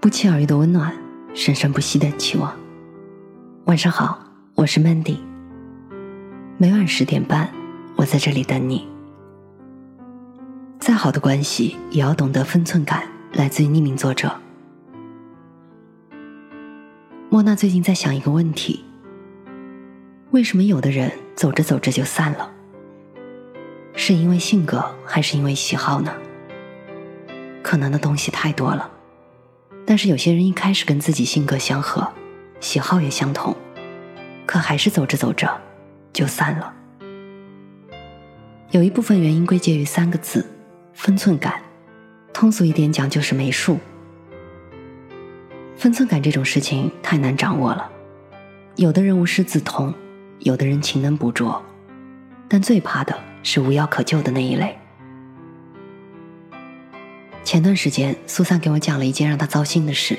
不期而遇的温暖，生生不息的期望。晚上好，我是 Mandy。每晚十点半，我在这里等你。再好的关系，也要懂得分寸感。来自于匿名作者莫娜。最近在想一个问题：为什么有的人走着走着就散了？是因为性格，还是因为喜好呢？可能的东西太多了，但是有些人一开始跟自己性格相合，喜好也相同，可还是走着走着就散了。有一部分原因归结于三个字：分寸感。通俗一点讲，就是没数。分寸感这种事情太难掌握了，有的人无师自通，有的人勤能补拙，但最怕的是无药可救的那一类。前段时间，苏珊给我讲了一件让她糟心的事。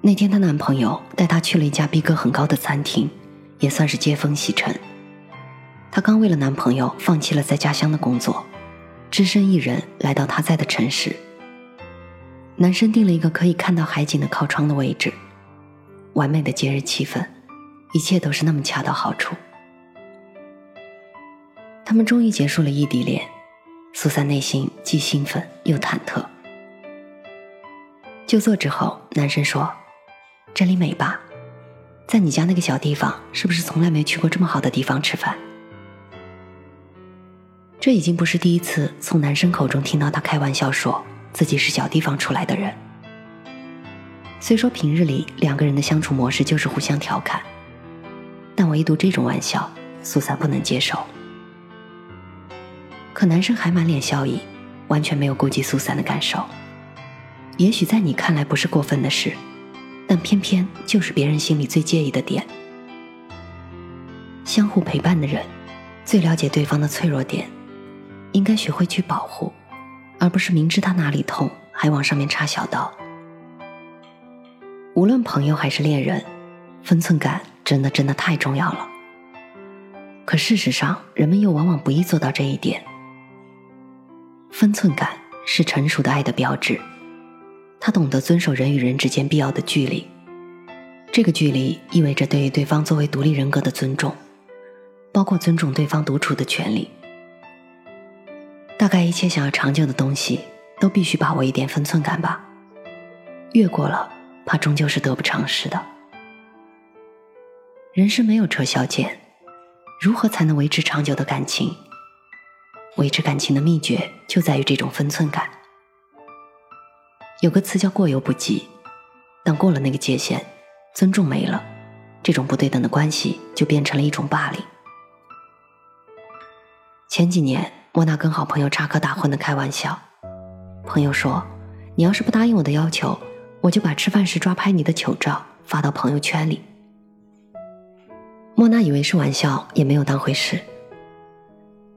那天，她男朋友带她去了一家逼格很高的餐厅，也算是接风洗尘。她刚为了男朋友放弃了在家乡的工作，只身一人来到他在的城市。男生订了一个可以看到海景的靠窗的位置，完美的节日气氛，一切都是那么恰到好处。他们终于结束了异地恋。苏珊内心既兴奋又忐忑。就座之后，男生说：“这里美吧？在你家那个小地方，是不是从来没去过这么好的地方吃饭？”这已经不是第一次从男生口中听到他开玩笑说自己是小地方出来的人。虽说平日里两个人的相处模式就是互相调侃，但唯独这种玩笑，苏珊不能接受。可男生还满脸笑意，完全没有顾及苏珊的感受。也许在你看来不是过分的事，但偏偏就是别人心里最介意的点。相互陪伴的人，最了解对方的脆弱点，应该学会去保护，而不是明知他哪里痛还往上面插小刀。无论朋友还是恋人，分寸感真的真的太重要了。可事实上，人们又往往不易做到这一点。分寸感是成熟的爱的标志，他懂得遵守人与人之间必要的距离，这个距离意味着对于对方作为独立人格的尊重，包括尊重对方独处的权利。大概一切想要长久的东西，都必须把握一点分寸感吧，越过了，怕终究是得不偿失的。人生没有撤销键，如何才能维持长久的感情？维持感情的秘诀就在于这种分寸感。有个词叫“过犹不及”，当过了那个界限，尊重没了，这种不对等的关系就变成了一种霸凌。前几年，莫娜跟好朋友插科打诨的开玩笑，朋友说：“你要是不答应我的要求，我就把吃饭时抓拍你的糗照发到朋友圈里。”莫娜以为是玩笑，也没有当回事。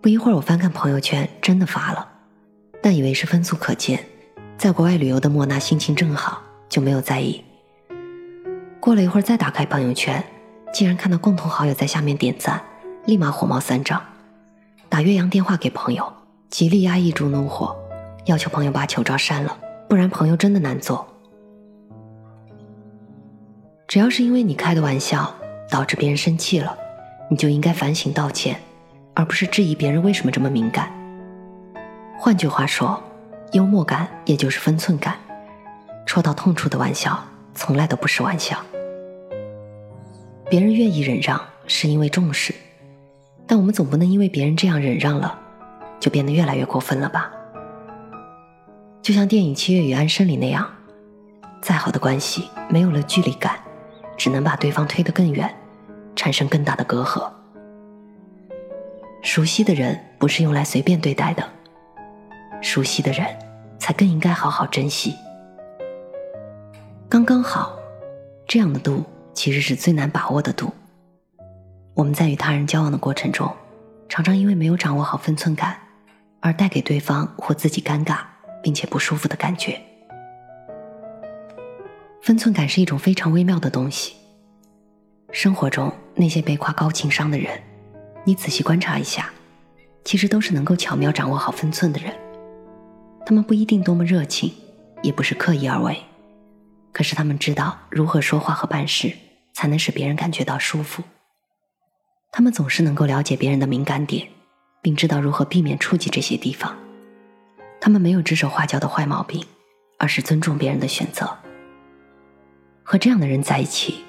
不一会儿，我翻看朋友圈，真的发了，但以为是分组可见。在国外旅游的莫娜心情正好，就没有在意。过了一会儿，再打开朋友圈，竟然看到共同好友在下面点赞，立马火冒三丈，打岳阳电话给朋友，极力压抑住怒火，要求朋友把糗照删了，不然朋友真的难做。只要是因为你开的玩笑导致别人生气了，你就应该反省道歉。而不是质疑别人为什么这么敏感。换句话说，幽默感也就是分寸感。戳到痛处的玩笑，从来都不是玩笑。别人愿意忍让，是因为重视，但我们总不能因为别人这样忍让了，就变得越来越过分了吧？就像电影《七月与安生》里那样，再好的关系，没有了距离感，只能把对方推得更远，产生更大的隔阂。熟悉的人不是用来随便对待的，熟悉的人才更应该好好珍惜。刚刚好，这样的度其实是最难把握的度。我们在与他人交往的过程中，常常因为没有掌握好分寸感，而带给对方或自己尴尬并且不舒服的感觉。分寸感是一种非常微妙的东西。生活中那些被夸高情商的人。你仔细观察一下，其实都是能够巧妙掌握好分寸的人。他们不一定多么热情，也不是刻意而为，可是他们知道如何说话和办事才能使别人感觉到舒服。他们总是能够了解别人的敏感点，并知道如何避免触及这些地方。他们没有指手画脚的坏毛病，而是尊重别人的选择。和这样的人在一起，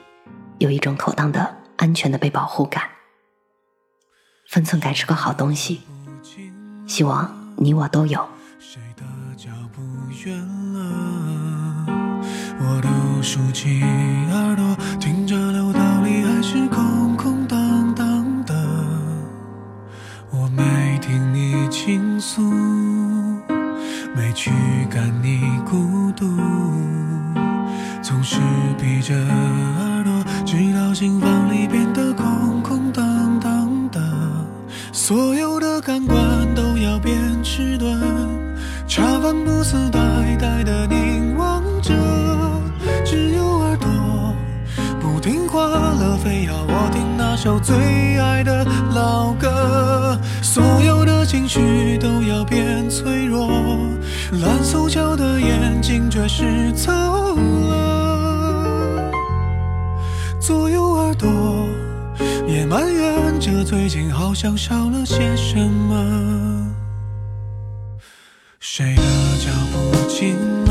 有一种妥当的、安全的被保护感。分寸感是个好东西，希望你我都有。谁的脚步远了我都竖起耳朵，听着楼道里还是空空荡荡的。我没听你倾诉，没驱赶你要变迟钝，茶饭不思呆呆的凝望着。只有耳朵不听话了非要我听那首最爱的老歌，所有的情绪都要变脆弱，蓝手脚的眼睛却是走了。左右耳朵也埋怨着最近好像少了些什么，谁的脚步近？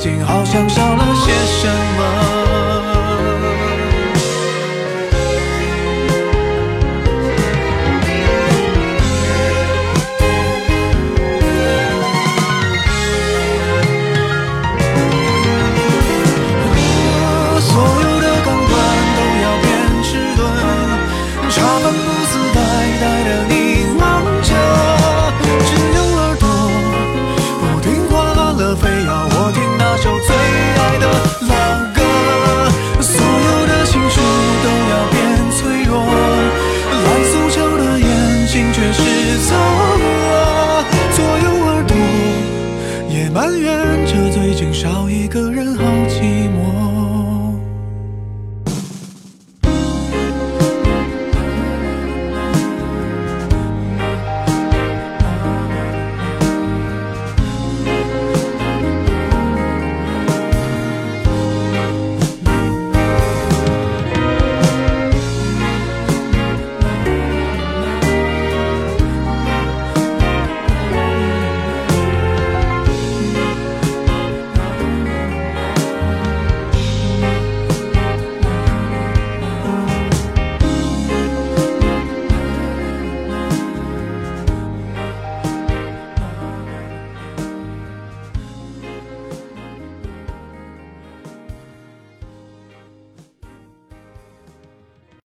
竟好像少了些什么。所有的感官都要变迟钝，茶饭不思，呆呆的凝望着，只用耳朵不听话了，非要。long